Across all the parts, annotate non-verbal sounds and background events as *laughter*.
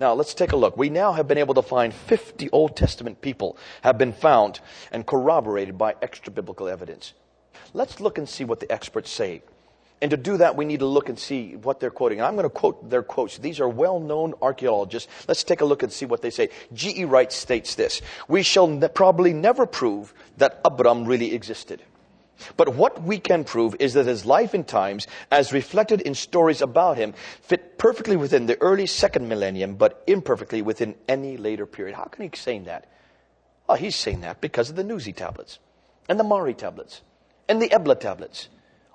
Now, let's take a look. We now have been able to find 50 Old Testament people have been found and corroborated by extra biblical evidence. Let's look and see what the experts say. And to do that, we need to look and see what they're quoting. And I'm going to quote their quotes. These are well known archaeologists. Let's take a look and see what they say. G.E. Wright states this We shall ne- probably never prove that Abram really existed. But what we can prove is that his life and times, as reflected in stories about him, fit perfectly within the early second millennium, but imperfectly within any later period. How can he say that? Well, he's saying that because of the Nuzi tablets, and the Mari tablets, and the Ebla tablets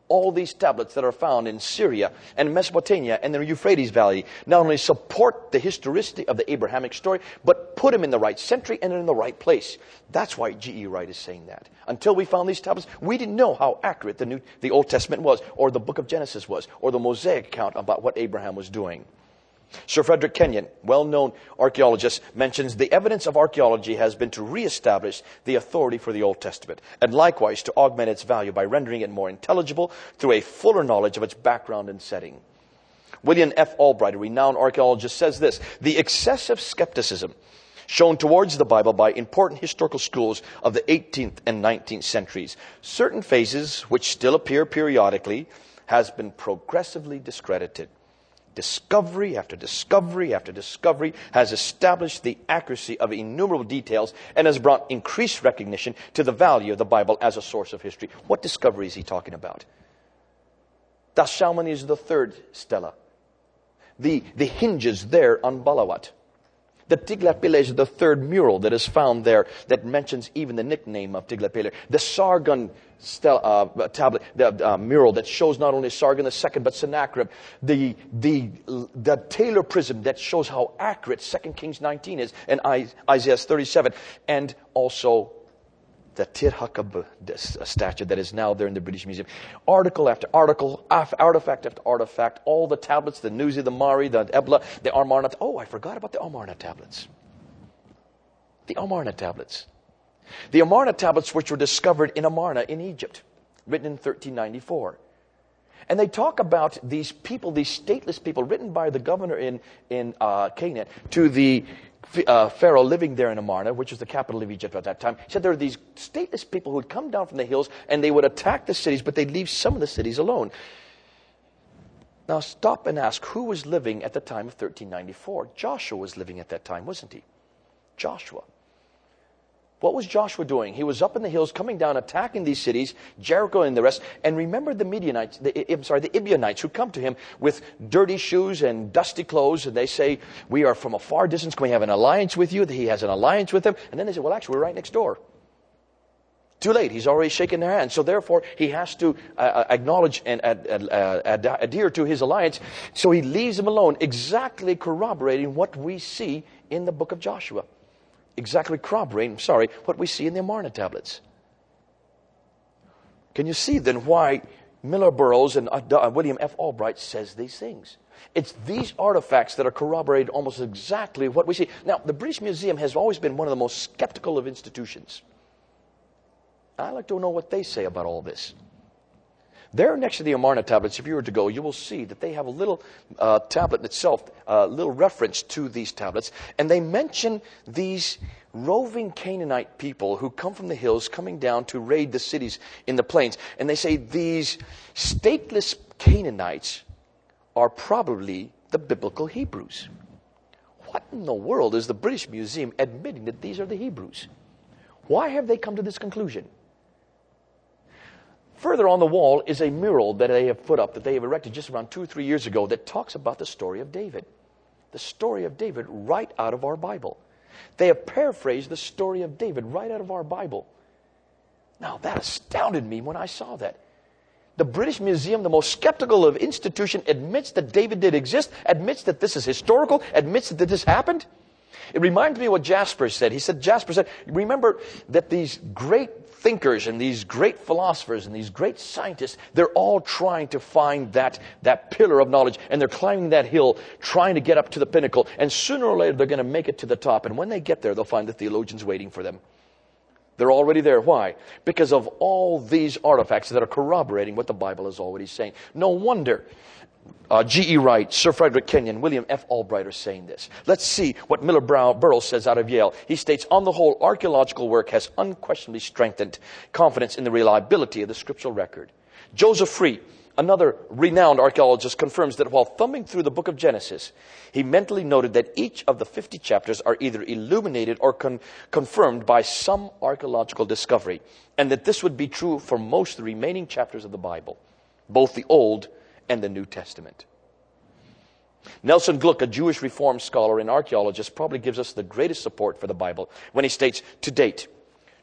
all these tablets that are found in Syria and Mesopotamia and the Euphrates Valley not only support the historicity of the Abrahamic story, but put them in the right century and in the right place. That's why G.E. Wright is saying that. Until we found these tablets, we didn't know how accurate the, New, the Old Testament was, or the book of Genesis was, or the Mosaic account about what Abraham was doing. Sir Frederick Kenyon, well known archaeologist, mentions the evidence of archaeology has been to reestablish the authority for the Old Testament, and likewise to augment its value by rendering it more intelligible through a fuller knowledge of its background and setting. William F. Albright, a renowned archaeologist, says this The excessive skepticism shown towards the Bible by important historical schools of the 18th and 19th centuries, certain phases which still appear periodically, has been progressively discredited discovery after discovery after discovery has established the accuracy of innumerable details and has brought increased recognition to the value of the Bible as a source of history. What discovery is he talking about? Das Shalmaneser is the third stela. The, the hinges there on Balawat. The Tiglath-Pileser, the third mural that is found there that mentions even the nickname of Tiglath-Pileser. The Sargon stel, uh, tablet, the uh, mural that shows not only Sargon II but Sennacherib. The, the, the Taylor prism that shows how accurate 2 Kings 19 is and Isaiah 37. And also the Tirhakah statue that is now there in the British Museum. Article after article, artifact after artifact, all the tablets, the Nuzi, the Mari, the Ebla, the Amarna. Oh, I forgot about the Amarna tablets. The Amarna tablets. The Amarna tablets, which were discovered in Amarna in Egypt, written in 1394. And they talk about these people, these stateless people, written by the governor in, in uh, Canaan to the uh, Pharaoh living there in Amarna, which was the capital of Egypt at that time, said there were these stateless people who would come down from the hills and they would attack the cities, but they'd leave some of the cities alone. Now stop and ask who was living at the time of 1394? Joshua was living at that time, wasn't he? Joshua. What was Joshua doing? He was up in the hills, coming down, attacking these cities, Jericho and the rest. And remember the Midianites, the, I'm sorry, the Gibeonites who come to him with dirty shoes and dusty clothes, and they say, "We are from a far distance. Can we have an alliance with you?" He has an alliance with them, and then they say, "Well, actually, we're right next door." Too late. He's already shaken their hand. So therefore, he has to uh, uh acknowledge and ad, uh, ad, adhere to his alliance. So he leaves them alone, exactly corroborating what we see in the book of Joshua exactly corroborating, sorry, what we see in the Amarna tablets. Can you see then why Miller Burrows and uh, William F. Albright says these things? It's these artifacts that are corroborated almost exactly what we see. Now, the British Museum has always been one of the most skeptical of institutions. I'd like to know what they say about all this. There, next to the Amarna tablets, if you were to go, you will see that they have a little uh, tablet in itself, a uh, little reference to these tablets, and they mention these roving Canaanite people who come from the hills, coming down to raid the cities in the plains. And they say these stateless Canaanites are probably the biblical Hebrews. What in the world is the British Museum admitting that these are the Hebrews? Why have they come to this conclusion? Further on the wall is a mural that they have put up, that they have erected just around two or three years ago, that talks about the story of David. The story of David right out of our Bible. They have paraphrased the story of David right out of our Bible. Now, that astounded me when I saw that. The British Museum, the most skeptical of institution, admits that David did exist, admits that this is historical, admits that this happened. It reminds me of what Jasper said. He said, Jasper said, remember that these great thinkers and these great philosophers and these great scientists, they're all trying to find that, that pillar of knowledge and they're climbing that hill trying to get up to the pinnacle. And sooner or later they're going to make it to the top. And when they get there, they'll find the theologians waiting for them. They're already there. Why? Because of all these artifacts that are corroborating what the Bible is already saying. No wonder uh, G.E. Wright, Sir Frederick Kenyon, William F. Albright are saying this. Let's see what Miller Burrows says out of Yale. He states, on the whole, archaeological work has unquestionably strengthened confidence in the reliability of the scriptural record. Joseph Free, another renowned archaeologist, confirms that while thumbing through the book of Genesis, he mentally noted that each of the 50 chapters are either illuminated or con- confirmed by some archaeological discovery, and that this would be true for most of the remaining chapters of the Bible, both the Old and the New Testament. Nelson Glueck, a Jewish Reform scholar and archaeologist, probably gives us the greatest support for the Bible when he states, to date,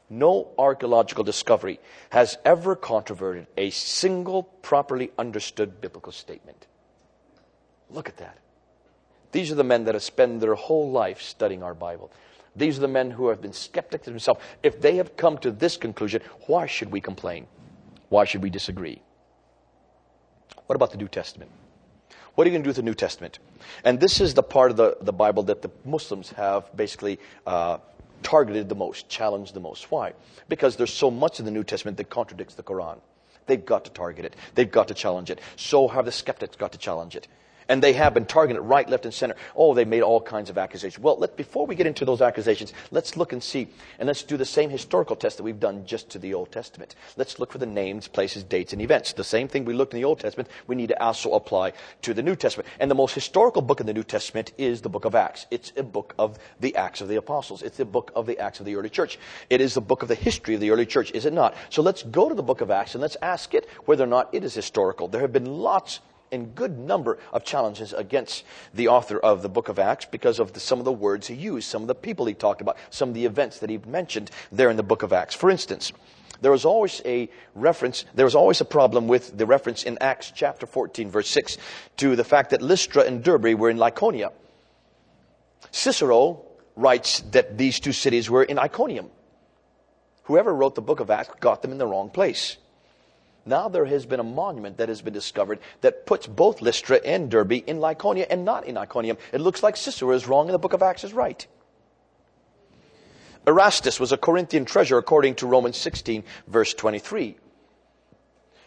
no archaeological discovery has ever controverted a single properly understood biblical statement. Look at that. These are the men that have spent their whole life studying our Bible. These are the men who have been skeptics themselves. If they have come to this conclusion, why should we complain? Why should we disagree? What about the New Testament? What are you going to do with the New Testament? And this is the part of the, the Bible that the Muslims have basically uh, targeted the most, challenged the most. Why? Because there's so much in the New Testament that contradicts the Quran. They've got to target it. They've got to challenge it. So have the skeptics got to challenge it. And they have been targeted right, left, and center. Oh, they made all kinds of accusations. Well, let, before we get into those accusations, let's look and see, and let's do the same historical test that we've done just to the Old Testament. Let's look for the names, places, dates, and events. The same thing we looked in the Old Testament, we need to also apply to the New Testament. And the most historical book in the New Testament is the book of Acts. It's a book of the Acts of the Apostles. It's a book of the Acts of the early church. It is the book of the history of the early church, is it not? So let's go to the book of Acts and let's ask it whether or not it is historical. There have been lots and good number of challenges against the author of the book of Acts because of the, some of the words he used, some of the people he talked about, some of the events that he mentioned there in the book of Acts. For instance, there was always a reference, there was always a problem with the reference in Acts chapter 14, verse 6, to the fact that Lystra and Derbe were in Lycaonia. Cicero writes that these two cities were in Iconium. Whoever wrote the book of Acts got them in the wrong place. Now there has been a monument that has been discovered that puts both Lystra and Derbe in Lycaonia and not in Iconium. It looks like Cicero is wrong and the book of Acts is right. Erastus was a Corinthian treasure according to Romans 16, verse 23.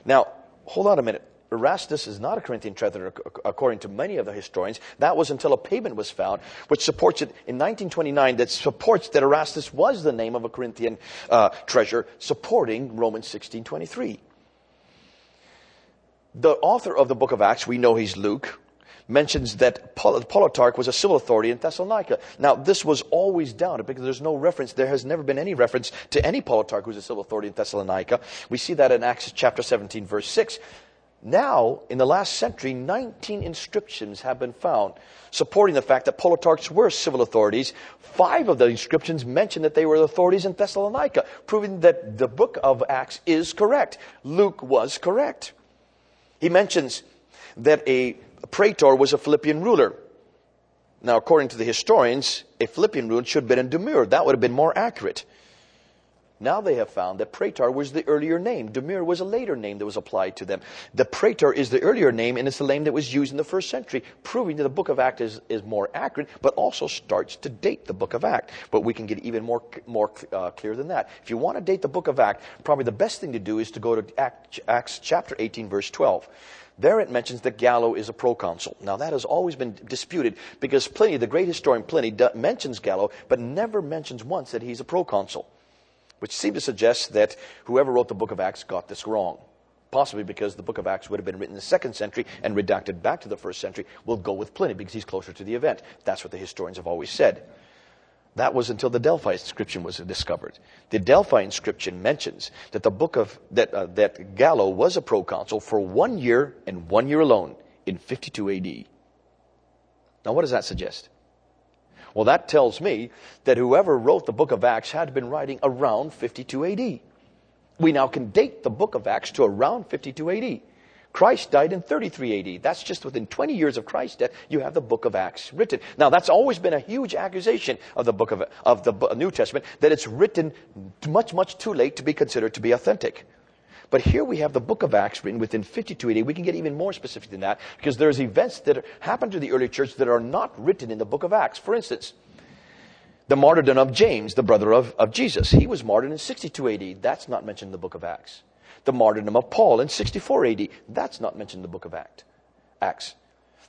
Now, hold on a minute. Erastus is not a Corinthian treasure according to many of the historians. That was until a payment was found, which supports it in 1929, that supports that Erastus was the name of a Corinthian uh, treasure, supporting Romans 16:23. The author of the book of Acts, we know he's Luke, mentions that politarch was a civil authority in Thessalonica. Now, this was always doubted because there's no reference, there has never been any reference to any politarch who's a civil authority in Thessalonica. We see that in Acts chapter 17, verse 6. Now, in the last century, 19 inscriptions have been found supporting the fact that politarchs were civil authorities. Five of the inscriptions mention that they were authorities in Thessalonica, proving that the book of Acts is correct. Luke was correct. He mentions that a praetor was a Philippian ruler. Now, according to the historians, a Philippian ruler should have been a duumvir. That would have been more accurate. Now they have found that praetor was the earlier name. duumvir was a later name that was applied to them. The praetor is the earlier name, and it's the name that was used in the first century, proving that the book of Acts is, is more accurate, but also starts to date the book of Acts. But we can get even more, more uh, clear than that. If you want to date the book of Acts, probably the best thing to do is to go to Acts, chapter 18, verse 12. There it mentions that Gallio is a proconsul. Now that has always been disputed because Pliny, the great historian Pliny, mentions Gallio, but never mentions once that he's a proconsul which seemed to suggest that whoever wrote the book of Acts got this wrong. Possibly because the book of Acts would have been written in the second century and redacted back to the first century. We'll go with Pliny because he's closer to the event. That's what the historians have always said. That was until the Delphi inscription was discovered. The Delphi inscription mentions that the book of that uh, that Gallio was a proconsul for one year and one year alone in 52 AD. Now, what does that suggest? Well, that tells me that whoever wrote the book of Acts had been writing around 52 AD. We now can date the book of Acts to around 52 AD. Christ died in 33 AD. That's just within 20 years of Christ's death, you have the book of Acts written. Now, that's always been a huge accusation of the book of, of the New Testament, that it's written much, much too late to be considered to be authentic. But here we have the book of Acts written within 52 AD. We can get even more specific than that because there's events that happened to the early church that are not written in the book of Acts. For instance, the martyrdom of James, the brother of, of Jesus. He was martyred in 62 AD. That's not mentioned in the book of Acts. The martyrdom of Paul in 64 AD. That's not mentioned in the book of Acts. Acts.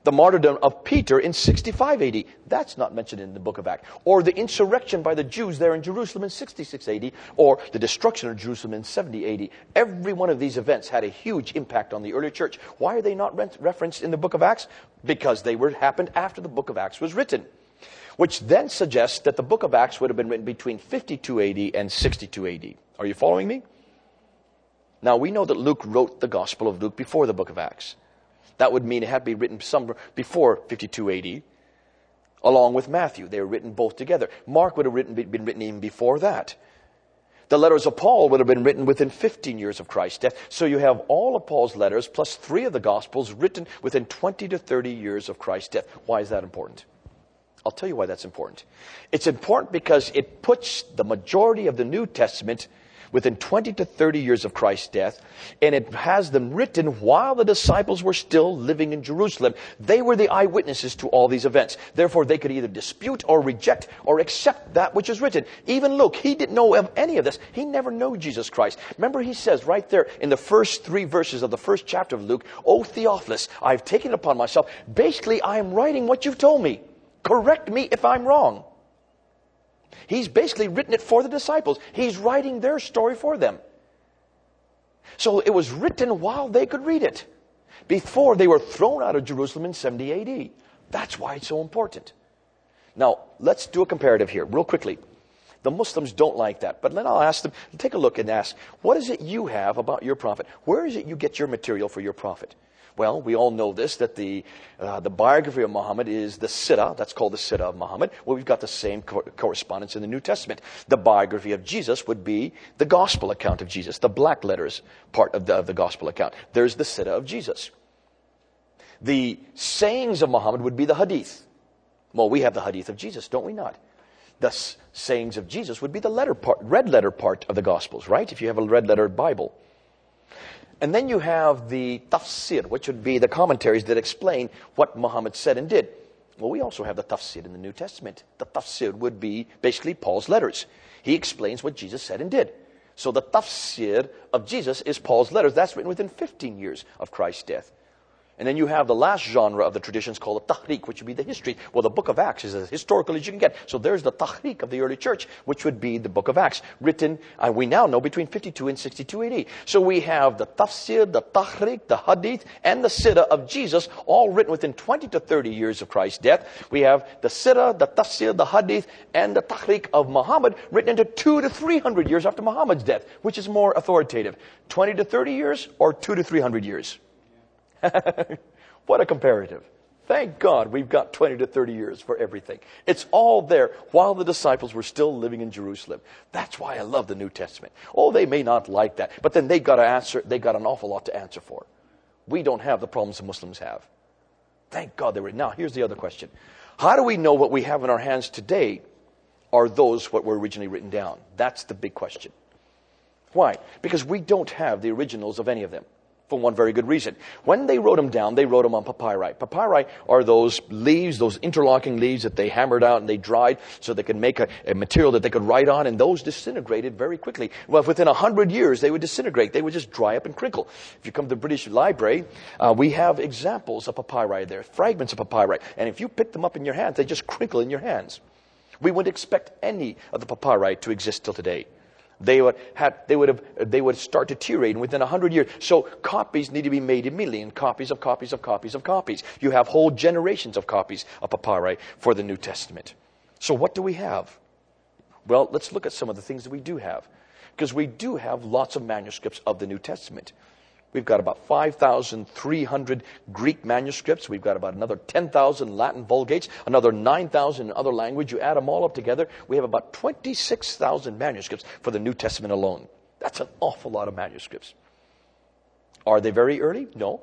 The martyrdom of Peter in 65 AD. That's not mentioned in the book of Acts. Or the insurrection by the Jews there in Jerusalem in 66 AD. Or the destruction of Jerusalem in 70 AD. Every one of these events had a huge impact on the early church. Why are they not referenced in the book of Acts? Because they were happened after the book of Acts was written. Which then suggests that the book of Acts would have been written between 52 AD and 62 AD. Are you following me? Now we know that Luke wrote the Gospel of Luke before the book of Acts. That would mean it had to be written some before 52 AD, along with Matthew. They were written both together. Mark would have written, been written even before that. The letters of Paul would have been written within 15 years of Christ's death. So you have all of Paul's letters plus three of the Gospels written within 20 to 30 years of Christ's death. Why is that important? I'll tell you why that's important. It's important because it puts the majority of the New Testament within 20 to 30 years of Christ's death, and it has them written while the disciples were still living in Jerusalem. They were the eyewitnesses to all these events. Therefore, they could either dispute or reject or accept that which is written. Even Luke, he didn't know of any of this. He never knew Jesus Christ. Remember, he says right there in the first three verses of the first chapter of Luke, O Theophilus, I've taken it upon myself. Basically, I am writing what you've told me. Correct me if I'm wrong. He's basically written it for the disciples. He's writing their story for them. So it was written while they could read it, before they were thrown out of Jerusalem in 70 AD. That's why it's so important. Now, let's do a comparative here, real quickly. The Muslims don't like that. But then I'll ask them, take a look and ask, what is it you have about your prophet? Where is it you get your material for your prophet? Well, we all know this, that the, uh, the biography of Muhammad is the Sirah. That's called the Sirah of Muhammad. Well, we've got the same co- correspondence in the New Testament. The biography of Jesus would be the gospel account of Jesus, the black letters part of the, of the gospel account. There's the Sirah of Jesus. The sayings of Muhammad would be the hadith. Well, we have the hadith of Jesus, don't we not? The sayings of Jesus would be the letter part, red letter part of the Gospels, right? If you have a red letter Bible. And then you have the tafsir, which would be the commentaries that explain what Muhammad said and did. Well, we also have the tafsir in the New Testament. The tafsir would be basically Paul's letters. He explains what Jesus said and did. So the tafsir of Jesus is Paul's letters. That's written within 15 years of Christ's death. And then you have the last genre of the traditions called the tarikh, which would be the history. Well, the book of Acts is as historical as you can get. So there's the tarikh of the early church, which would be the book of Acts, written, uh, we now know, between 52 and 62 AD. So we have the tafsir, the tarikh, the hadith, and the sirah of Jesus, all written within 20 to 30 years of Christ's death. We have the sirah, the tafsir, the hadith, and the tarikh of Muhammad, written into two to 300 years after Muhammad's death. Which is more authoritative? 20 to 30 years or two to 300 years? *laughs* what a comparative. Thank God we've got 20 to 30 years for everything. It's all there while the disciples were still living in Jerusalem. That's why I love the New Testament. Oh, they may not like that, but then they got to answer, they got an awful lot to answer for. We don't have the problems the Muslims have. Thank God they were. Now, here's the other question. How do we know what we have in our hands today are those what were originally written down? That's the big question. Why? Because we don't have the originals of any of them for one very good reason. When they wrote them down, they wrote them on papyri. Papyri are those leaves, those interlocking leaves that they hammered out and they dried so they could make a, a material that they could write on, and those disintegrated very quickly. Well, within a hundred years, they would disintegrate. They would just dry up and crinkle. If you come to the British Library, uh, we have examples of papyri there, fragments of papyri, and if you pick them up in your hands, they just crinkle in your hands. We wouldn't expect any of the papyri to exist till today. They would, have, they, would have, they would start deteriorating within 100 years. So copies need to be made immediately, and copies of copies of copies of copies. You have whole generations of copies of papyri for the New Testament. So what do we have? Well, let's look at some of the things that we do have. Because we do have lots of manuscripts of the New Testament. We've got about 5,300 Greek manuscripts. We've got about another 10,000 Latin Vulgates, another 9,000 in other language. You add them all up together, we have about 26,000 manuscripts for the New Testament alone. That's an awful lot of manuscripts. Are they very early? No.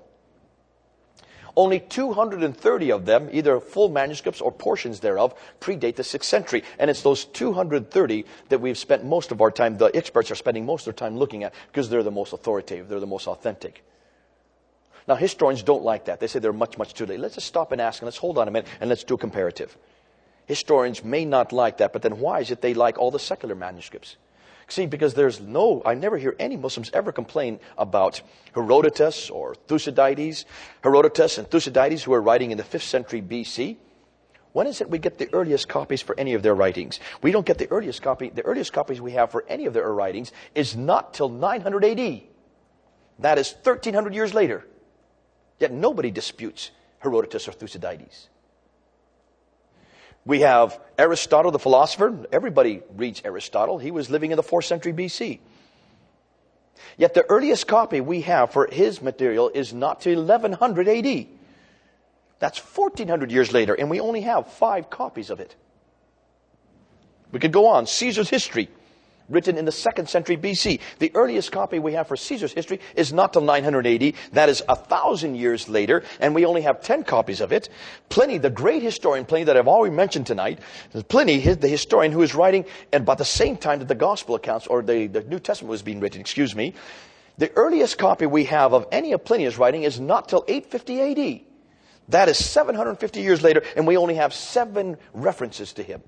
Only 230 of them, either full manuscripts or portions thereof, predate the 6th century. And it's those 230 that we've spent most of our time, the experts are spending most of their time looking at because they're the most authoritative, they're the most authentic. Now, historians don't like that. They say they're much, much too late. Let's just stop and ask, and let's hold on a minute, and let's do a comparative. Historians may not like that, but then why is it they like all the secular manuscripts? See, because there's no, I never hear any Muslims ever complain about Herodotus or Thucydides. Herodotus and Thucydides, who are writing in the 5th century BC. When is it we get the earliest copies for any of their writings? We don't get the earliest copy. The earliest copies we have for any of their writings is not till 900 AD. That is 1300 years later. Yet nobody disputes Herodotus or Thucydides. We have Aristotle, the philosopher. Everybody reads Aristotle. He was living in the 4th century BC. Yet the earliest copy we have for his material is not to 1100 AD. That's 1400 years later, and we only have five copies of it. We could go on. Caesar's history written in the second century BC. The earliest copy we have for Caesar's history is not till 980. That is a thousand years later, and we only have 10 copies of it. Pliny, the great historian, Pliny that I've already mentioned tonight, Pliny, the historian who is writing about the same time that the gospel accounts, or the, the New Testament was being written, excuse me, the earliest copy we have of any of Pliny's writing is not till 850 AD. That is 750 years later, and we only have seven references to him.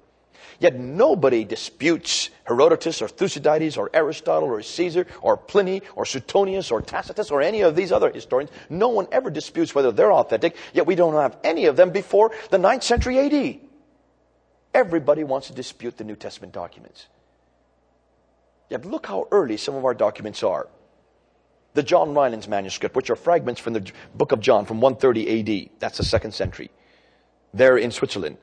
Yet nobody disputes Herodotus or Thucydides or Aristotle or Caesar or Pliny or Suetonius or Tacitus or any of these other historians. No one ever disputes whether they're authentic, yet we don't have any of them before the 9th century AD. Everybody wants to dispute the New Testament documents. Yet look how early some of our documents are. The John Rylands manuscript, which are fragments from the book of John from 130 AD. That's the second century. There in Switzerland.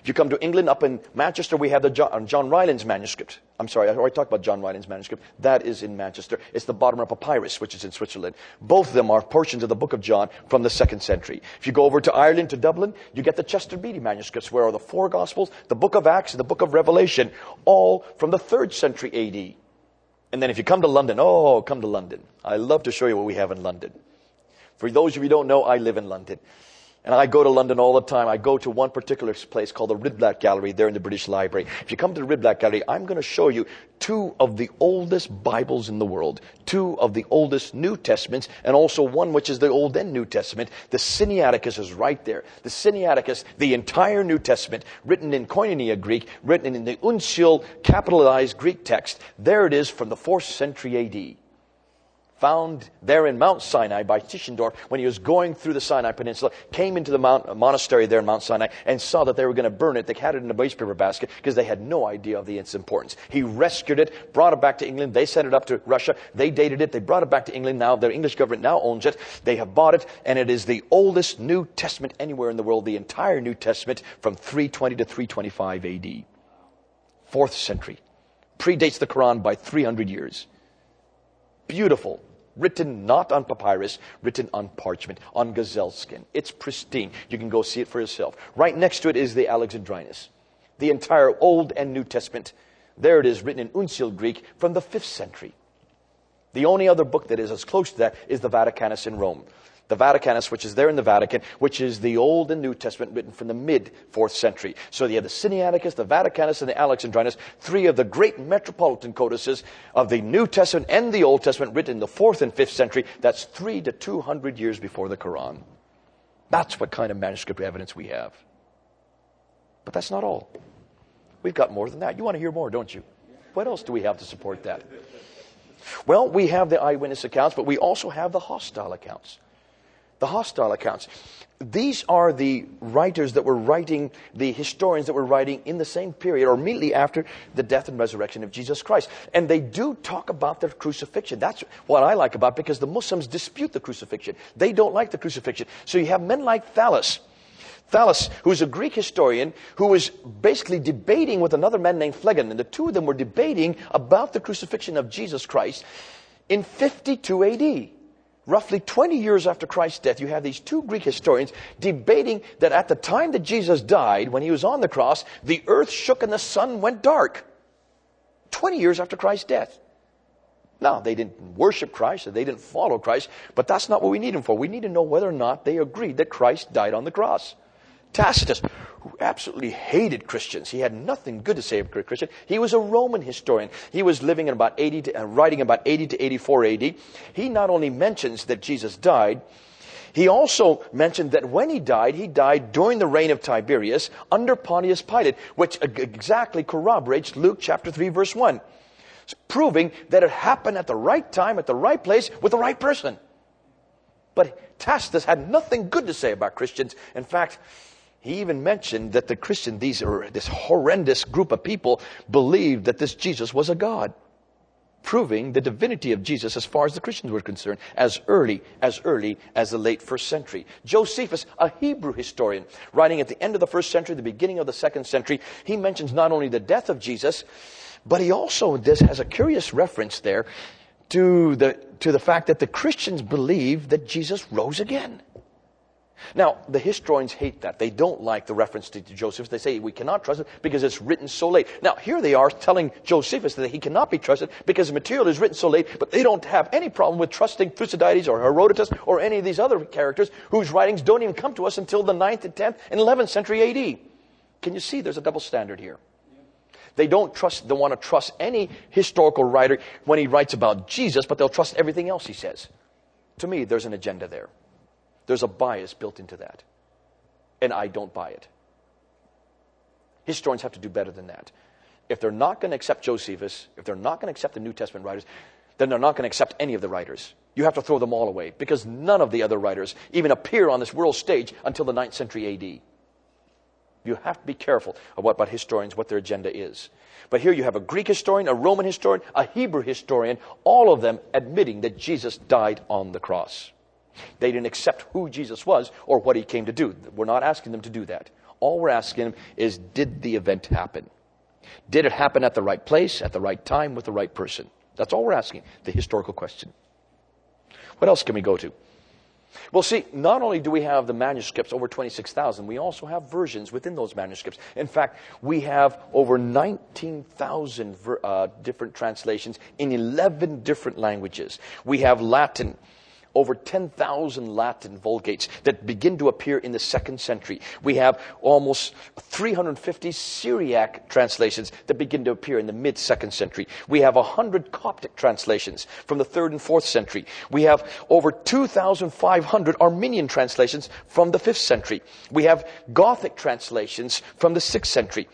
If you come to England, up in Manchester, we have the John, uh, John Rylands manuscript. I'm sorry, I already talked about John Rylands manuscript. That is in Manchester. It's the bottom Bodmer Papyrus, which is in Switzerland. Both of them are portions of the book of John from the second century. If you go over to Ireland, to Dublin, you get the Chester Beatty manuscripts, where are the four Gospels, the book of Acts, and the book of Revelation, all from the third century AD. And then if you come to London, oh, come to London. I love to show you what we have in London. For those of you who don't know, I live in London. And I go to London all the time. I go to one particular place called the Ritblat Gallery there in the British Library. If you come to the Ritblat Gallery, I'm going to show you two of the oldest Bibles in the world, two of the oldest New Testaments, and also one which is the Old and New Testament. The Sinaiticus is right there. The Sinaiticus, the entire New Testament, written in Koinonia Greek, written in the Uncial capitalized Greek text. There it is from the 4th century AD found there in Mount Sinai by Tischendorf when he was going through the Sinai Peninsula, came into the mount, monastery there in Mount Sinai and saw that they were going to burn it. They had it in a wastepaper basket because they had no idea of its importance. He rescued it, brought it back to England. They sent it up to Russia. They dated it. They brought it back to England. Now the English government now owns it. They have bought it and it is the oldest New Testament anywhere in the world, the entire New Testament from 320 to 325 AD. Fourth century. Predates the Quran by 300 years. Beautiful written not on papyrus, written on parchment, on gazelle skin. It's pristine. You can go see it for yourself. Right next to it is the Alexandrinus, the entire Old and New Testament. There it is, written in Uncial Greek from the 5th century. The only other book that is as close to that is the Vaticanus in Rome the Vaticanus, which is there in the Vatican, which is the Old and New Testament written from the mid 4th century. So you have the Sinaiticus, the Vaticanus, and the Alexandrinus, three of the great metropolitan codices of the New Testament and the Old Testament written in the 4th and 5th century. That's three to 200 years before the Quran. That's what kind of manuscript evidence we have. But that's not all. We've got more than that. You want to hear more, don't you? What else do we have to support that? Well, we have the eyewitness accounts, but we also have the hostile accounts the hostile accounts. These are the writers that were writing, the historians that were writing in the same period or immediately after the death and resurrection of Jesus Christ. And they do talk about the crucifixion. That's what I like about because the Muslims dispute the crucifixion. They don't like the crucifixion. So you have men like Thallus. Thallus, who's a Greek historian, who was basically debating with another man named Phlegon, and the two of them were debating about the crucifixion of Jesus Christ in 52 AD roughly 20 years after Christ's death, you have these two Greek historians debating that at the time that Jesus died, when he was on the cross, the earth shook and the sun went dark. 20 years after Christ's death. Now, they didn't worship Christ, or they didn't follow Christ, but that's not what we need them for. We need to know whether or not they agreed that Christ died on the cross. Tacitus, who absolutely hated Christians. He had nothing good to say about Christians. He was a Roman historian. He was living in about 80 to, uh, writing about 80 to 84 AD. He not only mentions that Jesus died, he also mentioned that when he died, he died during the reign of Tiberius under Pontius Pilate, which exactly corroborates Luke chapter 3 verse 1. proving that it happened at the right time, at the right place, with the right person. But Tacitus had nothing good to say about Christians. In fact, he even mentioned that the Christian, these are this horrendous group of people, believed that this Jesus was a God, proving the divinity of Jesus as far as the Christians were concerned, as early as early as the late first century. Josephus, a Hebrew historian, writing at the end of the first century, the beginning of the second century, he mentions not only the death of Jesus, but he also this has a curious reference there to the to the fact that the Christians believe that Jesus rose again. Now, the historians hate that. They don't like the reference to Josephus. They say we cannot trust it because it's written so late. Now, here they are telling Josephus that he cannot be trusted because the material is written so late, but they don't have any problem with trusting Thucydides or Herodotus or any of these other characters whose writings don't even come to us until the 9th and 10th and 11th century AD. Can you see there's a double standard here? They don't trust, they want to trust any historical writer when he writes about Jesus, but they'll trust everything else he says. To me, there's an agenda there. There's a bias built into that. And I don't buy it. Historians have to do better than that. If they're not going to accept Josephus, if they're not going to accept the New Testament writers, then they're not going to accept any of the writers. You have to throw them all away because none of the other writers even appear on this world stage until the 9th century AD. You have to be careful what about historians, what their agenda is. But here you have a Greek historian, a Roman historian, a Hebrew historian, all of them admitting that Jesus died on the cross. They didn't accept who Jesus was or what he came to do. We're not asking them to do that. All we're asking them is did the event happen? Did it happen at the right place, at the right time, with the right person? That's all we're asking, the historical question. What else can we go to? Well, see, not only do we have the manuscripts, over 26,000, we also have versions within those manuscripts. In fact, we have over 19,000 ver- uh, different translations in 11 different languages. We have Latin, over 10,000 Latin Vulgates that begin to appear in the second century. We have almost 350 Syriac translations that begin to appear in the mid second century. We have 100 Coptic translations from the third and fourth century. We have over 2,500 Armenian translations from the fifth century. We have Gothic translations from the sixth century.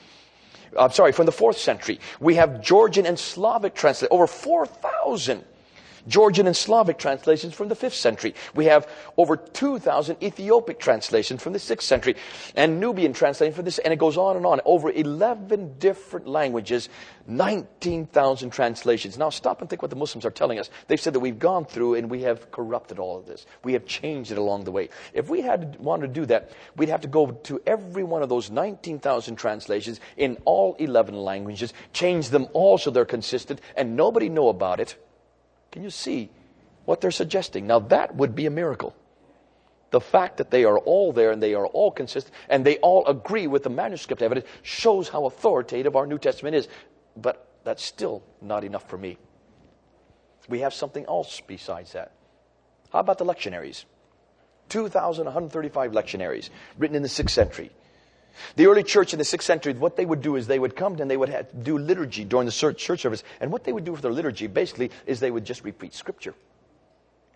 I'm sorry, from the fourth century. We have Georgian and Slavic translations, over 4,000 Georgian and Slavic translations from the 5th century. We have over 2,000 Ethiopic translations from the 6th century and Nubian translations from this, and it goes on and on. Over 11 different languages, 19,000 translations. Now stop and think what the Muslims are telling us. They've said that we've gone through and we have corrupted all of this. We have changed it along the way. If we had wanted to do that, we'd have to go to every one of those 19,000 translations in all 11 languages, change them all so they're consistent, and nobody know about it can you see what they're suggesting? Now, that would be a miracle. The fact that they are all there and they are all consistent and they all agree with the manuscript evidence shows how authoritative our New Testament is. But that's still not enough for me. We have something else besides that. How about the lectionaries? 2,135 lectionaries written in the 6th century. The early church in the 6th century, what they would do is they would come and they would do liturgy during the church service. And what they would do for their liturgy, basically, is they would just repeat scripture.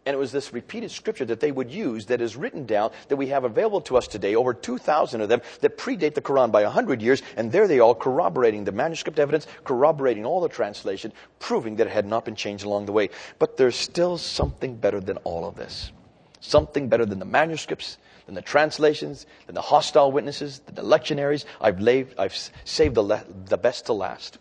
And it was this repeated scripture that they would use that is written down that we have available to us today, over 2,000 of them that predate the Quran by 100 years. And there they are corroborating the manuscript evidence, corroborating all the translation, proving that it had not been changed along the way. But there's still something better than all of this. Something better than the manuscripts, than the translations, than the hostile witnesses, than the lectionaries. I've, laid, I've saved the, le- the best to last.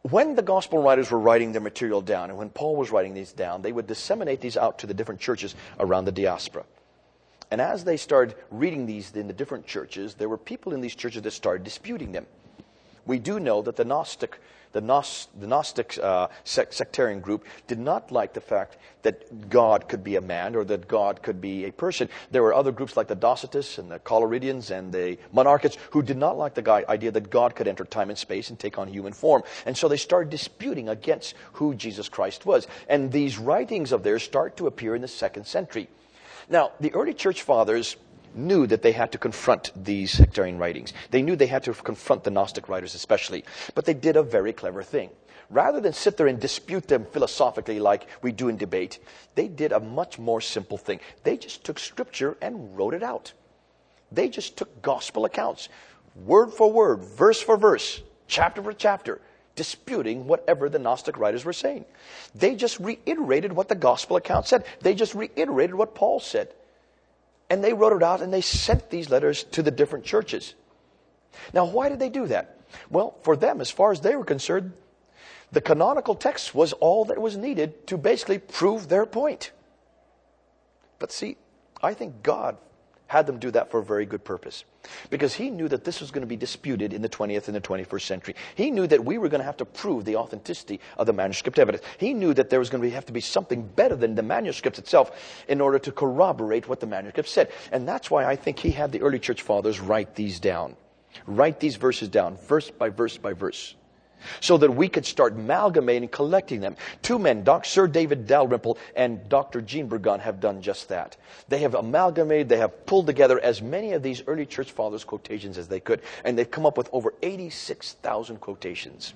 When the gospel writers were writing their material down, and when Paul was writing these down, they would disseminate these out to the different churches around the diaspora. And as they started reading these in the different churches, there were people in these churches that started disputing them. We do know that the Gnostic the, the Gnostic uh, sectarian group did not like the fact that God could be a man or that God could be a person. There were other groups like the Docetists and the Collyridians and the Monarchists who did not like the idea that God could enter time and space and take on human form. And so they started disputing against who Jesus Christ was. And these writings of theirs start to appear in the second century. Now, the early church fathers knew that they had to confront these sectarian writings. They knew they had to confront the Gnostic writers especially. But they did a very clever thing. Rather than sit there and dispute them philosophically like we do in debate, they did a much more simple thing. They just took scripture and wrote it out. They just took gospel accounts, word for word, verse for verse, chapter for chapter, disputing whatever the Gnostic writers were saying. They just reiterated what the gospel account said. They just reiterated what Paul said. And they wrote it out and they sent these letters to the different churches. Now, why did they do that? Well, for them, as far as they were concerned, the canonical text was all that was needed to basically prove their point. But see, I think God had them do that for a very good purpose. Because he knew that this was going to be disputed in the 20th and the 21st century. He knew that we were going to have to prove the authenticity of the manuscript evidence. He knew that there was going to have to be something better than the manuscript itself in order to corroborate what the manuscript said. And that's why I think he had the early church fathers write these down. Write these verses down, verse by verse by verse so that we could start amalgamating, collecting them. Two men, Dr. Sir David Dalrymple and Dr. Jean Burgon, have done just that. They have amalgamated, they have pulled together as many of these early church fathers' quotations as they could, and they've come up with over 86,000 quotations.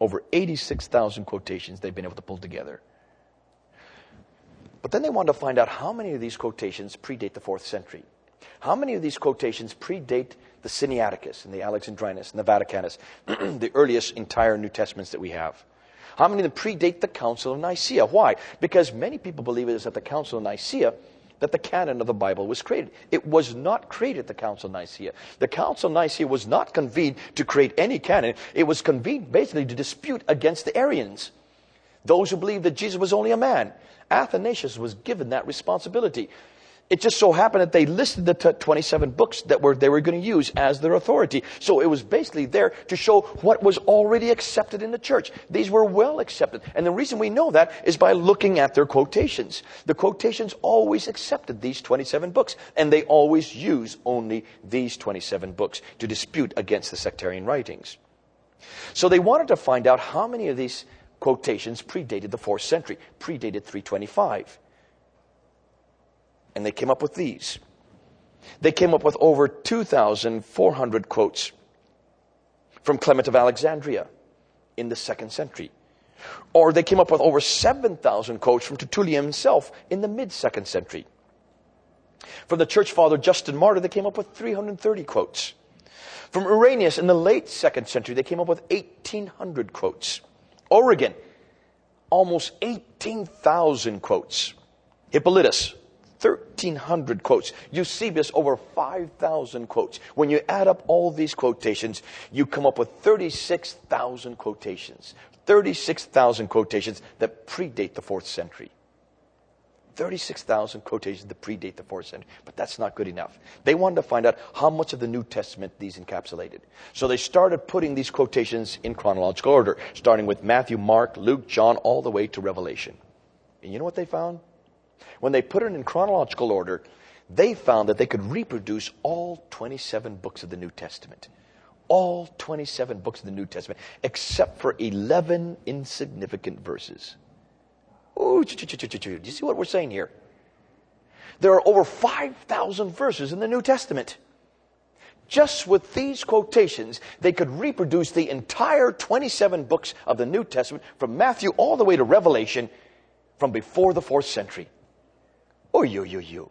Over 86,000 quotations they've been able to pull together. But then they wanted to find out how many of these quotations predate the fourth century. How many of these quotations predate the Sinaiticus and the Alexandrinus and the Vaticanus, *clears throat* the earliest entire New Testaments that we have? How many of them predate the Council of Nicaea? Why? Because many people believe it is at the Council of Nicaea that the canon of the Bible was created. It was not created at the Council of Nicaea. The Council of Nicaea was not convened to create any canon. It was convened basically to dispute against the Arians. Those who believed that Jesus was only a man. Athanasius was given that responsibility it just so happened that they listed the t- 27 books that were, they were going to use as their authority. So it was basically there to show what was already accepted in the church. These were well accepted. And the reason we know that is by looking at their quotations. The quotations always accepted these 27 books, and they always use only these 27 books to dispute against the sectarian writings. So they wanted to find out how many of these quotations predated the fourth century, predated 325. And they came up with these. They came up with over 2,400 quotes from Clement of Alexandria in the second century. Or they came up with over 7,000 quotes from Tertullian himself in the mid second century. From the church father Justin Martyr, they came up with 330 quotes. From Irenaeus in the late second century, they came up with 1,800 quotes. Origen, almost 18,000 quotes. Hippolytus, 1,300 quotes. Eusebius, over 5,000 quotes. When you add up all these quotations, you come up with 36,000 quotations. 36,000 quotations that predate the fourth century. 36,000 quotations that predate the fourth century. But that's not good enough. They wanted to find out how much of the New Testament these encapsulated. So they started putting these quotations in chronological order, starting with Matthew, Mark, Luke, John, all the way to Revelation. And you know what they found? When they put it in chronological order, they found that they could reproduce all 27 books of the New Testament. All 27 books of the New Testament, except for 11 insignificant verses. Ooh, do you see what we're saying here? There are over 5,000 verses in the New Testament. Just with these quotations, they could reproduce the entire 27 books of the New Testament from Matthew all the way to Revelation from before the fourth century. Oh, you, you, you.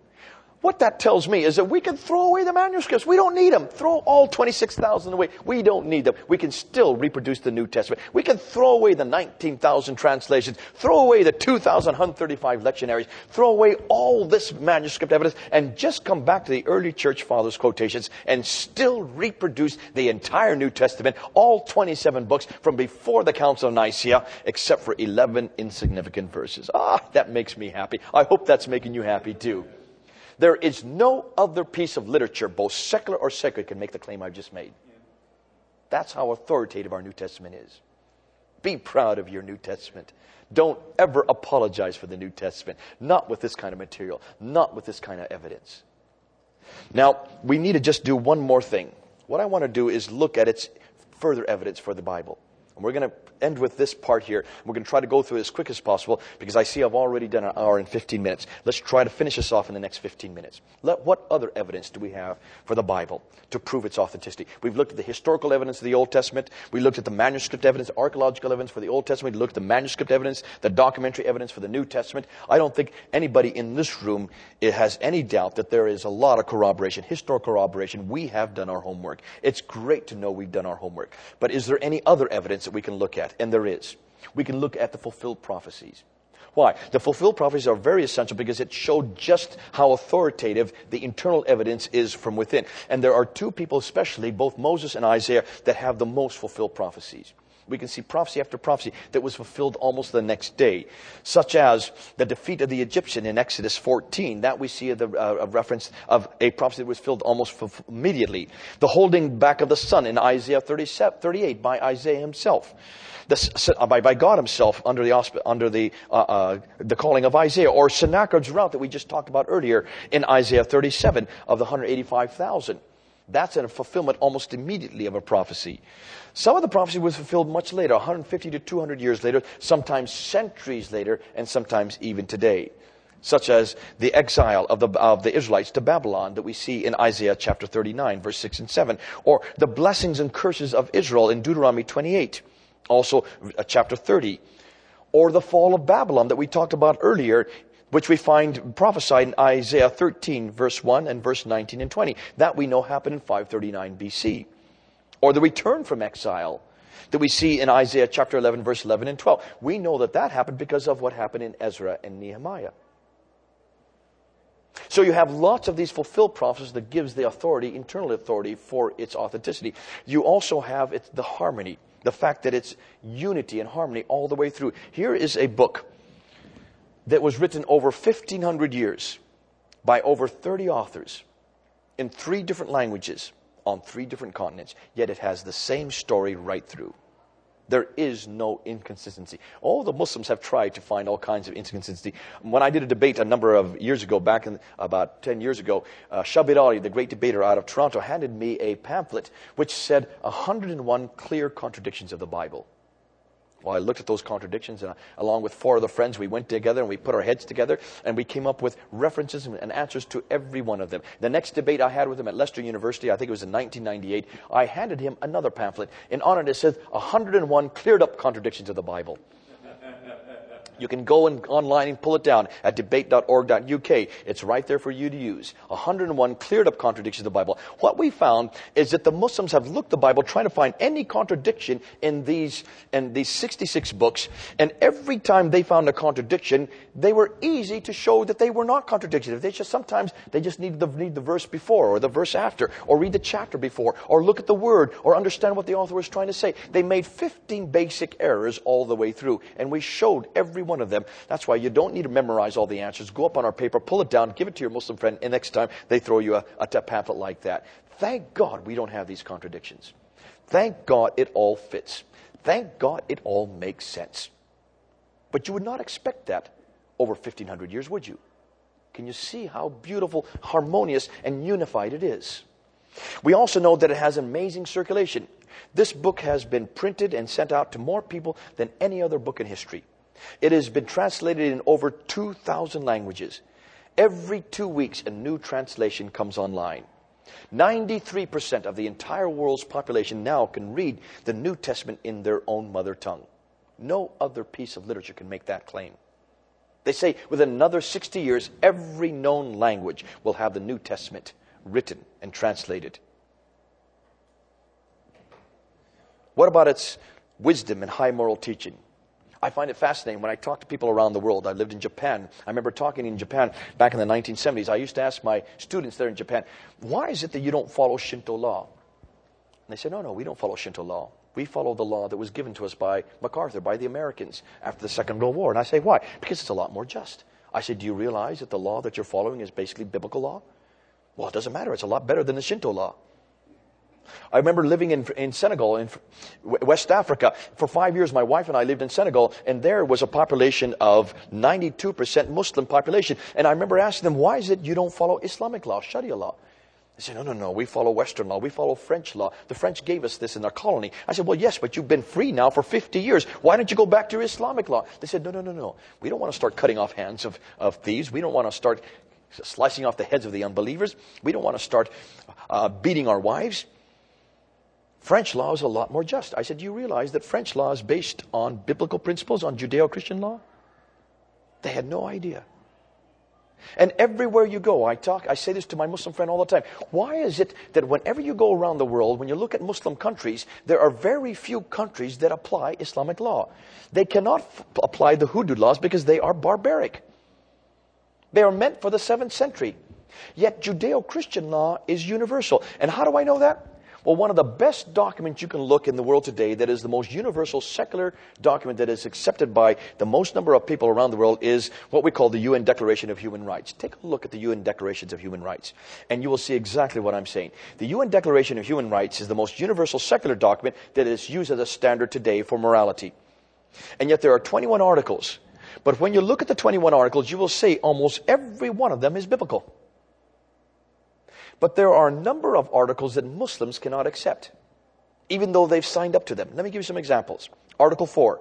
What that tells me is that we can throw away the manuscripts. We don't need them. Throw all 26,000 away. We don't need them. We can still reproduce the New Testament. We can throw away the 19,000 translations. Throw away the 2,135 lectionaries. Throw away all this manuscript evidence and just come back to the early church fathers' quotations and still reproduce the entire New Testament, all 27 books from before the Council of Nicaea, except for 11 insignificant verses. Ah, that makes me happy. I hope that's making you happy too. There is no other piece of literature, both secular or sacred, can make the claim I've just made. That's how authoritative our New Testament is. Be proud of your New Testament. Don't ever apologize for the New Testament. Not with this kind of material, not with this kind of evidence. Now, we need to just do one more thing. What I want to do is look at its further evidence for the Bible. And we're going to end with this part here. We're going to try to go through it as quick as possible because I see I've already done an hour and 15 minutes. Let's try to finish this off in the next 15 minutes. Let, what other evidence do we have for the Bible to prove its authenticity? We've looked at the historical evidence of the Old Testament. We looked at the manuscript evidence, archaeological evidence for the Old Testament. We looked at the manuscript evidence, the documentary evidence for the New Testament. I don't think anybody in this room eh, has any doubt that there is a lot of corroboration, historical corroboration. We have done our homework. It's great to know we've done our homework. But is there any other evidence that we can look at, and there is. We can look at the fulfilled prophecies. Why? The fulfilled prophecies are very essential because it showed just how authoritative the internal evidence is from within. And there are two people, especially, both Moses and Isaiah, that have the most fulfilled prophecies. We can see prophecy after prophecy that was fulfilled almost the next day, such as the defeat of the Egyptian in Exodus 14. That we see a, uh, a reference of a prophecy that was filled almost immediately. The holding back of the sun in Isaiah 38 by Isaiah himself the, uh, by, by God Himself under the under the uh, uh, the calling of Isaiah, or Sennacherib's rout that we just talked about earlier in Isaiah 37 of the 185,000. That's a fulfillment almost immediately of a prophecy. Some of the prophecy was fulfilled much later, 150 to 200 years later, sometimes centuries later, and sometimes even today such as the exile of the, of the Israelites to Babylon that we see in Isaiah chapter 39, verse 6 and 7, or the blessings and curses of Israel in Deuteronomy 28, also uh, chapter 30, or the fall of Babylon that we talked about earlier, which we find prophesied in Isaiah 13, verse 1 and verse 19 and 20. That we know happened in 539 BC. Or the return from exile that we see in Isaiah chapter 11, verse 11 and 12. We know that that happened because of what happened in Ezra and Nehemiah. So you have lots of these fulfilled prophecies that gives the authority, internal authority for its authenticity. You also have the harmony. The fact that it's unity and harmony all the way through. Here is a book that was written over 1,500 years by over 30 authors in three different languages on three different continents, yet it has the same story right through. There is no inconsistency. All the Muslims have tried to find all kinds of inconsistency. When I did a debate a number of years ago, back in about 10 years ago, uh, Shabir Ali, the great debater out of Toronto, handed me a pamphlet which said 101 clear contradictions of the Bible. Well, I looked at those contradictions, and along with four other friends, we went together and we put our heads together, and we came up with references and answers to every one of them. The next debate I had with him at Leicester University, I think it was in 1998, I handed him another pamphlet. In honor, it says 101 cleared up contradictions of the Bible. You can go online and pull it down at debate.org.uk. It's right there for you to use. 101 cleared up contradictions of the Bible. What we found is that the Muslims have looked the Bible trying to find any contradiction in these, in these 66 books, and every time they found a contradiction, they were easy to show that they were not contradictory. They just sometimes they just need the, need the verse before or the verse after, or read the chapter before, or look at the word, or understand what the author was trying to say. They made 15 basic errors all the way through, and we showed every one of them. That's why you don't need to memorize all the answers. Go up on our paper, pull it down, give it to your Muslim friend, and next time they throw you a, a pamphlet like that. Thank God we don't have these contradictions. Thank God it all fits. Thank God it all makes sense. But you would not expect that over 1500 years, would you? Can you see how beautiful, harmonious, and unified it is? We also know that it has amazing circulation. This book has been printed and sent out to more people than any other book in history. It has been translated in over 2,000 languages. Every two weeks, a new translation comes online. 93% of the entire world's population now can read the New Testament in their own mother tongue. No other piece of literature can make that claim. They say within another 60 years, every known language will have the New Testament written and translated. What about its wisdom and high moral teaching? I find it fascinating when I talk to people around the world. I lived in Japan. I remember talking in Japan back in the 1970s. I used to ask my students there in Japan, why is it that you don't follow Shinto law? And they said, no, no, we don't follow Shinto law. We follow the law that was given to us by MacArthur, by the Americans after the Second World War. And I say, why? Because it's a lot more just. I said, do you realize that the law that you're following is basically biblical law? Well, it doesn't matter. It's a lot better than the Shinto law. I remember living in, in Senegal, in West Africa. For five years, my wife and I lived in Senegal, and there was a population of 92% Muslim population. And I remember asking them, why is it you don't follow Islamic law, Sharia law? They said, no, no, no, we follow Western law. We follow French law. The French gave us this in our colony. I said, well, yes, but you've been free now for 50 years. Why don't you go back to your Islamic law? They said, no, no, no, no. We don't want to start cutting off hands of, of thieves. We don't want to start slicing off the heads of the unbelievers. We don't want to start uh, beating our wives. French law is a lot more just. I said, Do you realize that French law is based on biblical principles, on Judeo Christian law? They had no idea. And everywhere you go, I talk, I say this to my Muslim friend all the time. Why is it that whenever you go around the world, when you look at Muslim countries, there are very few countries that apply Islamic law? They cannot f- apply the hudud laws because they are barbaric. They are meant for the seventh century. Yet Judeo Christian law is universal. And how do I know that? Well, one of the best documents you can look in the world today that is the most universal secular document that is accepted by the most number of people around the world is what we call the UN Declaration of Human Rights. Take a look at the UN Declarations of Human Rights, and you will see exactly what I'm saying. The UN Declaration of Human Rights is the most universal secular document that is used as a standard today for morality. And yet there are 21 articles. But when you look at the 21 articles, you will see almost every one of them is biblical. But there are a number of articles that Muslims cannot accept, even though they've signed up to them. Let me give you some examples. Article 4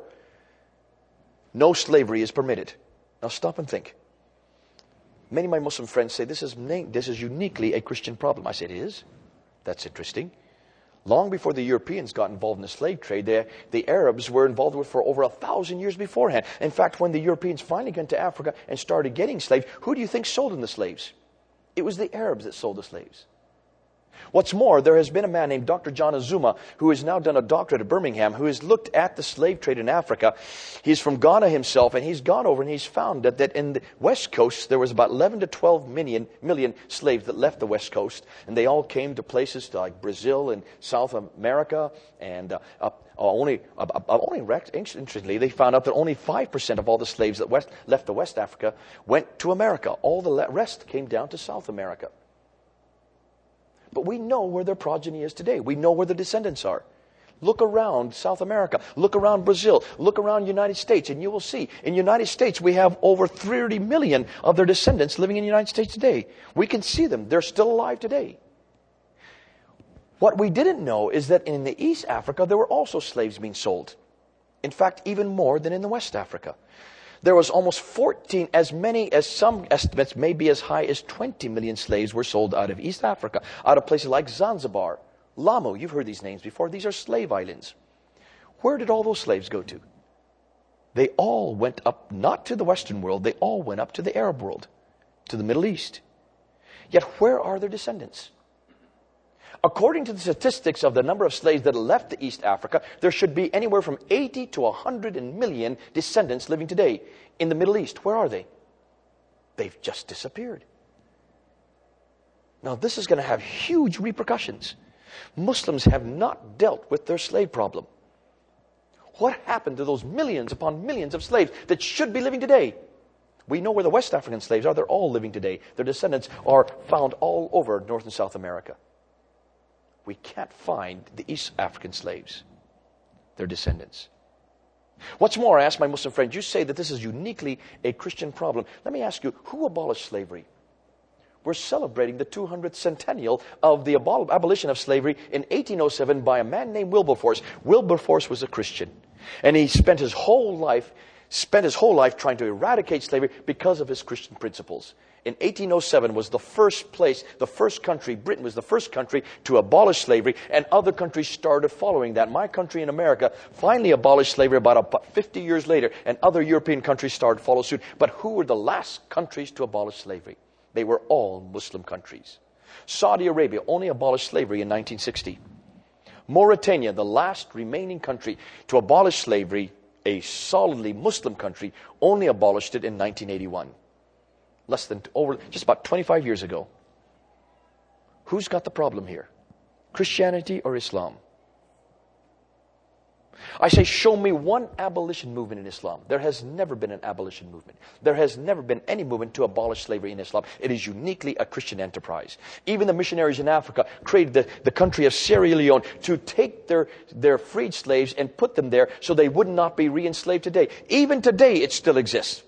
No slavery is permitted. Now stop and think. Many of my Muslim friends say this is, this is uniquely a Christian problem. I say it is. That's interesting. Long before the Europeans got involved in the slave trade, the, the Arabs were involved with for over a thousand years beforehand. In fact, when the Europeans finally got to Africa and started getting slaves, who do you think sold them the slaves? It was the Arabs that sold the slaves. What's more, there has been a man named Dr. John Azumah who has now done a doctorate at Birmingham who has looked at the slave trade in Africa. He's from Ghana himself and he's gone over and he's found that, that in the West Coast there was about 11 to 12 million, million slaves that left the West Coast and they all came to places like Brazil and South America and uh, uh, only, uh only interestingly, they found out that only 5% of all the slaves that west, left the West Africa went to America. All the rest came down to South America. But we know where their progeny is today. We know where the descendants are. Look around South America. Look around Brazil. Look around United States, and you will see. In United States, we have over 30 million of their descendants living in the United States today. We can see them. They're still alive today. What we didn't know is that in the East Africa, there were also slaves being sold. In fact, even more than in the West Africa. There was almost 14, as many as some estimates may be as high as 20 million slaves were sold out of East Africa, out of places like Zanzibar, Lamu. You've heard these names before. These are slave islands. Where did all those slaves go to? They all went up, not to the Western world, they all went up to the Arab world, to the Middle East. Yet where are their descendants? According to the statistics of the number of slaves that left East Africa, there should be anywhere from 80 to 100 million descendants living today in the Middle East. Where are they? They've just disappeared. Now, this is going to have huge repercussions. Muslims have not dealt with their slave problem. What happened to those millions upon millions of slaves that should be living today? We know where the West African slaves are. They're all living today. Their descendants are found all over North and South America we can't find the East African slaves, their descendants. What's more, I asked my Muslim friends, you say that this is uniquely a Christian problem. Let me ask you, who abolished slavery? We're celebrating the 200th centennial of the abolition of slavery in 1807 by a man named Wilberforce. Wilberforce was a Christian. And he spent his whole life, spent his whole life trying to eradicate slavery because of his Christian principles in 1807 was the first place, the first country, Britain was the first country to abolish slavery, and other countries started following that. My country in America finally abolished slavery about 50 years later, and other European countries started to follow suit. But who were the last countries to abolish slavery? They were all Muslim countries. Saudi Arabia only abolished slavery in 1960. Mauritania, the last remaining country to abolish slavery, a solidly Muslim country, only abolished it in 1981 less than over just about 25 years ago. Who's got the problem here? Christianity or Islam? I say, show me one abolition movement in Islam. There has never been an abolition movement. There has never been any movement to abolish slavery in Islam. It is uniquely a Christian enterprise. Even the missionaries in Africa created the, the country of Sierra Leone to take their, their freed slaves and put them there so they would not be re enslaved today. Even today, it still exists.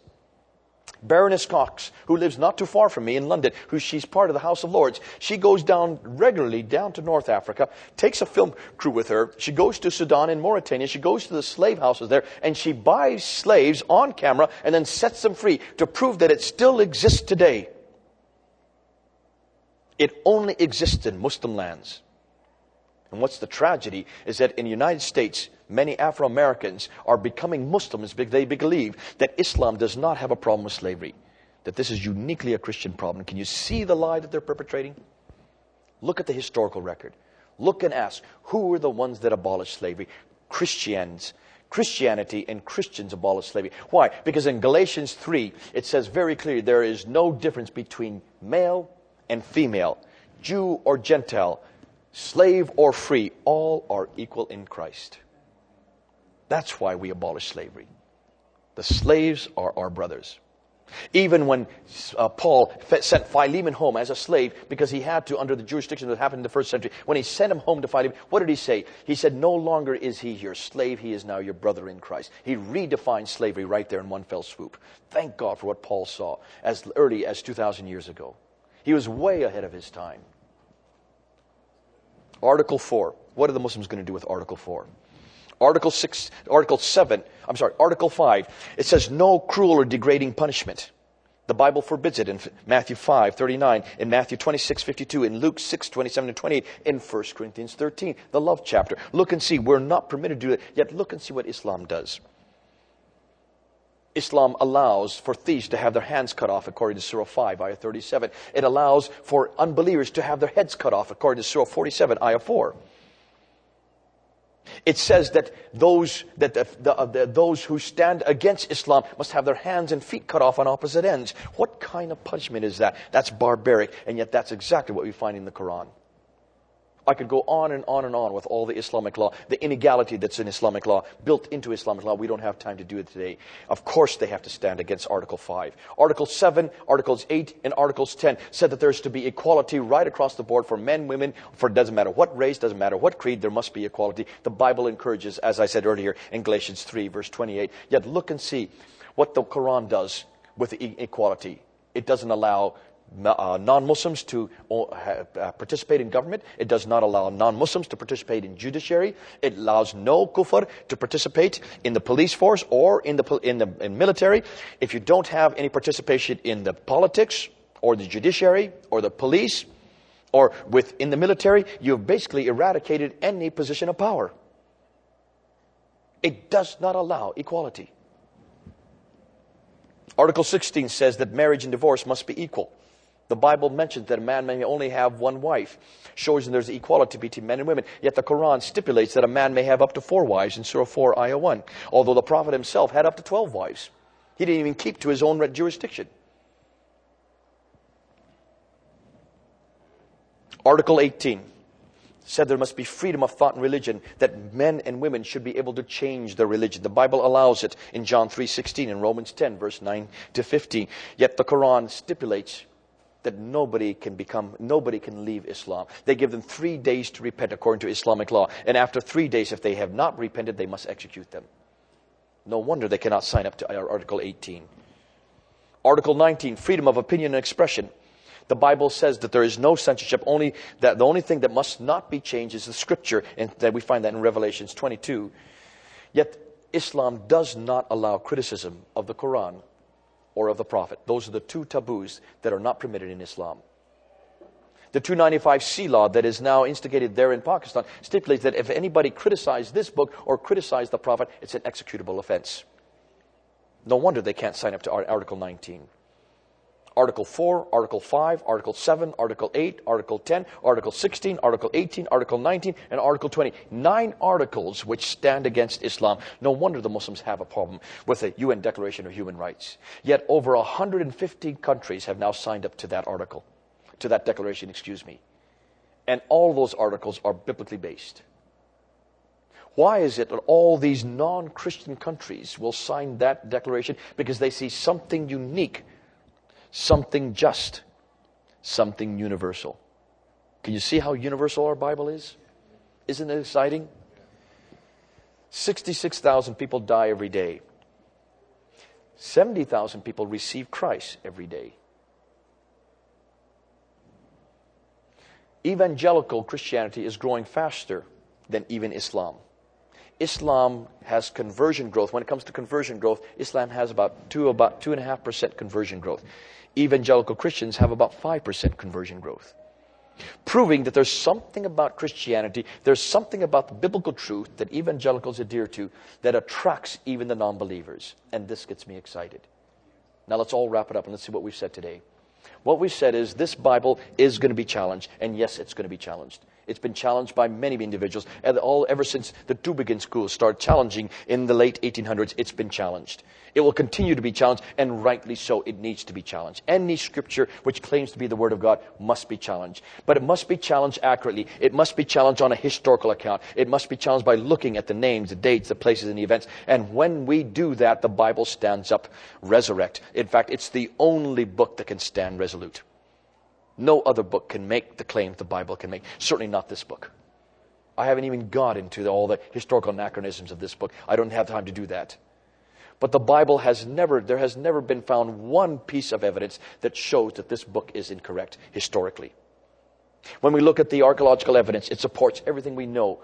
Baroness Cox, who lives not too far from me in London, who she's part of the House of Lords. She goes down regularly down to North Africa, takes a film crew with her. She goes to Sudan and Mauritania. She goes to the slave houses there and she buys slaves on camera and then sets them free to prove that it still exists today. It only exists in Muslim lands. And what's the tragedy is that in the United States, many Afro Americans are becoming Muslims because they believe that Islam does not have a problem with slavery. that this is uniquely a Christian problem. Can you see the lie that they're perpetrating? Look at the historical record. Look and ask who were the ones that abolished slavery? Christians. Christianity and Christians abolished slavery. Why? Because in Galatians 3, it says very clearly there is no difference between male and female, Jew or Gentile, slave or free. All are equal in Christ. That's why we abolish slavery. The slaves are our brothers. Even when uh, Paul sent Philemon home as a slave because he had to under the jurisdiction that happened in the first century, when he sent him home to Philemon, what did he say? He said, No longer is he your slave, he is now your brother in Christ. He redefined slavery right there in one fell swoop. Thank God for what Paul saw as early as 2,000 years ago. He was way ahead of his time. Article 4. What are the Muslims going to do with Article 4? Article 6, Article 7, I'm sorry, Article 5, it says no cruel or degrading punishment. The Bible forbids it in Matthew 5, 39, in Matthew 26, 52, in Luke 6, 27 and 28, in 1 Corinthians 13, the love chapter. Look and see. We're not permitted to do it, yet look and see what Islam does. Islam allows for thieves to have their hands cut off, according to Surah 5, Ayah 37. It allows for unbelievers to have their heads cut off, according to Surah 47, Ayah 4. It says that those, that the, the, uh, the, those who stand against Islam must have their hands and feet cut off on opposite ends. What kind of punishment is that? That's barbaric, and yet that's exactly what we find in the Quran. I could go on and on and on with all the Islamic law, the inequality that's in Islamic law, built into Islamic law. We don't have time to do it today. Of course, they have to stand against Article 5. Article 7, Articles 8, and Articles 10 said that there's to be equality right across the board for men, women, for it doesn't matter what race, doesn't matter what creed, there must be equality. The Bible encourages, as I said earlier in Galatians 3, verse 28. Yet look and see what the Quran does with equality. It doesn't allow uh, non-Muslims to uh, uh, participate in government. It does not allow non-Muslims to participate in judiciary. It allows no kufr to participate in the police force or in the, in the in military. If you don't have any participation in the politics or the judiciary or the police or within the military, you've basically eradicated any position of power. It does not allow equality. Article 16 says that marriage and divorce must be equal. The Bible mentions that a man may only have one wife, shows that there's equality between men and women. Yet the Quran stipulates that a man may have up to four wives in Surah 4, Ayah 1. Although the Prophet himself had up to 12 wives. He didn't even keep to his own jurisdiction. Article 18 said there must be freedom of thought and religion, that men and women should be able to change their religion. The Bible allows it in John 3.16 and Romans 10, verse 9 to 15. Yet the Quran stipulates that nobody can become, nobody can leave Islam. They give them three days to repent according to Islamic law. And after three days, if they have not repented, they must execute them. No wonder they cannot sign up to Article 18. Article 19, freedom of opinion and expression. The Bible says that there is no censorship, only that the only thing that must not be changed is the scripture, and that we find that in Revelations 22. Yet Islam does not allow criticism of the Quran or of the Prophet. Those are the two taboos that are not permitted in Islam. The 295C law that is now instigated there in Pakistan stipulates that if anybody criticizes this book or criticizes the Prophet, it's an executable offense. No wonder they can't sign up to Article 19. Article 4, Article 5, Article 7, Article 8, Article 10, Article 16, Article 18, Article 19, and Article 20. Nine articles which stand against Islam. No wonder the Muslims have a problem with the UN Declaration of Human Rights. Yet over 150 countries have now signed up to that article, to that declaration, excuse me. And all those articles are biblically based. Why is it that all these non Christian countries will sign that declaration? Because they see something unique something just, something universal. Can you see how universal our Bible is? Isn't it exciting? 66,000 people die every day. 70,000 people receive Christ every day. Evangelical Christianity is growing faster than even Islam. Islam has conversion growth. When it comes to conversion growth, Islam has about two, about two and a half percent conversion growth evangelical Christians have about 5% conversion growth. Proving that there's something about Christianity, there's something about the biblical truth that evangelicals adhere to that attracts even the non believers. And this gets me excited. Now let's all wrap it up and let's see what we've said today. What we've said is this Bible is going to be challenged, and yes, it's going to be challenged. It's been challenged by many individuals, and all ever since the Tübingen schools started challenging in the late 1800s. It's been challenged. It will continue to be challenged, and rightly so. It needs to be challenged. Any scripture which claims to be the Word of God must be challenged, but it must be challenged accurately. It must be challenged on a historical account. It must be challenged by looking at the names, the dates, the places, and the events. And when we do that, the Bible stands up resurrect. In fact, it's the only book that can stand resolute. No other book can make the claims the Bible can make. Certainly not this book. I haven't even got into all the historical anachronisms of this book. I don't have time to do that. But the Bible has never, there has never been found one piece of evidence that shows that this book is incorrect historically. When we look at the archaeological evidence, it supports everything we know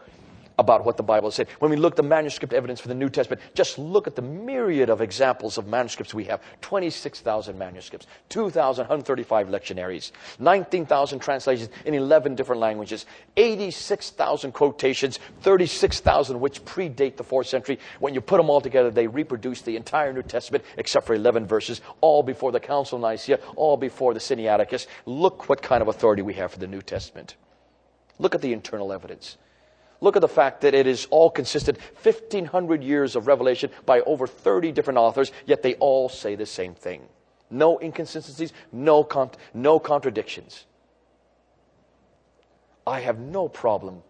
about what the Bible said. When we look at the manuscript evidence for the New Testament, just look at the myriad of examples of manuscripts we have. 26,000 manuscripts, 2,135 lectionaries, 19,000 translations in 11 different languages, 86,000 quotations, 36,000 which predate the 4th century. When you put them all together, they reproduce the entire New Testament except for 11 verses, all before the Council of Nicaea, all before the Sinaiticus. Look what kind of authority we have for the New Testament. Look at the internal evidence. Look at the fact that it is all consistent 1500 years of revelation by over 30 different authors, yet they all say the same thing. No inconsistencies, no, no contradictions. I have no problem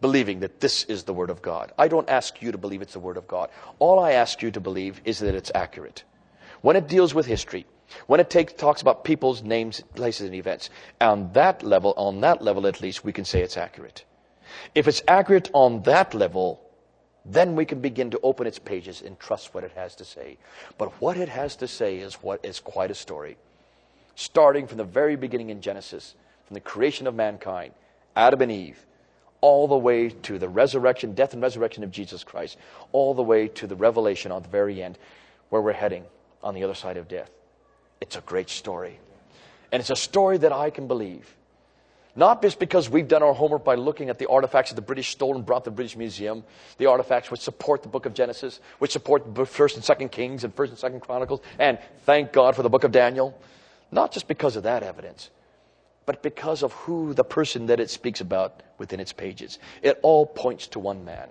believing that this is the Word of God. I don't ask you to believe it's the Word of God. All I ask you to believe is that it's accurate. When it deals with history, when it takes, talks about people's names, places, and events, on that level, on that level at least, we can say it's accurate. If it's accurate on that level, then we can begin to open its pages and trust what it has to say. But what it has to say is what is quite a story. Starting from the very beginning in Genesis, from the creation of mankind, Adam and Eve, all the way to the resurrection, death and resurrection of Jesus Christ, all the way to the revelation on the very end, where we're heading on the other side of death. It's a great story. And it's a story that I can believe. Not just because we've done our homework by looking at the artifacts that the British stole and brought to the British Museum, the artifacts which support the book of Genesis, which support the First and Second Kings and First and Second Chronicles, and thank God for the book of Daniel. Not just because of that evidence, but because of who the person that it speaks about within its pages. It all points to one man,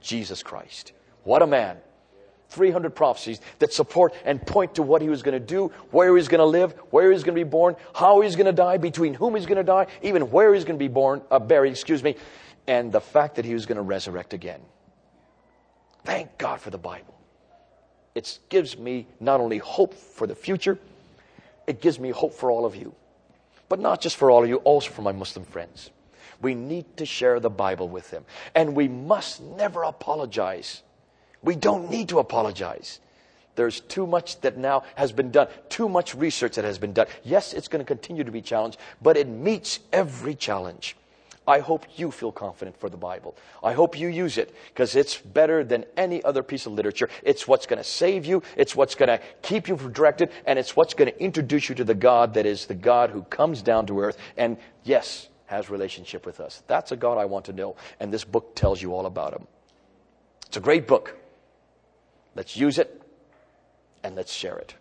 Jesus Christ. What a man. 300 prophecies that support and point to what he was going to do, where he was going to live, where he was going to be born, how he's going to die, between whom he's going to die, even where he's going to be born, uh, buried, excuse me, and the fact that he was going to resurrect again. Thank God for the Bible. It gives me not only hope for the future, it gives me hope for all of you. But not just for all of you, also for my Muslim friends. We need to share the Bible with them. And we must never apologize we don't need to apologize. There's too much that now has been done, too much research that has been done. Yes, it's going to continue to be challenged, but it meets every challenge. I hope you feel confident for the Bible. I hope you use it because it's better than any other piece of literature. It's what's going to save you. It's what's going to keep you directed. And it's what's going to introduce you to the God that is the God who comes down to earth and, yes, has relationship with us. That's a God I want to know. And this book tells you all about him. It's a great book. Let's use it and let's share it.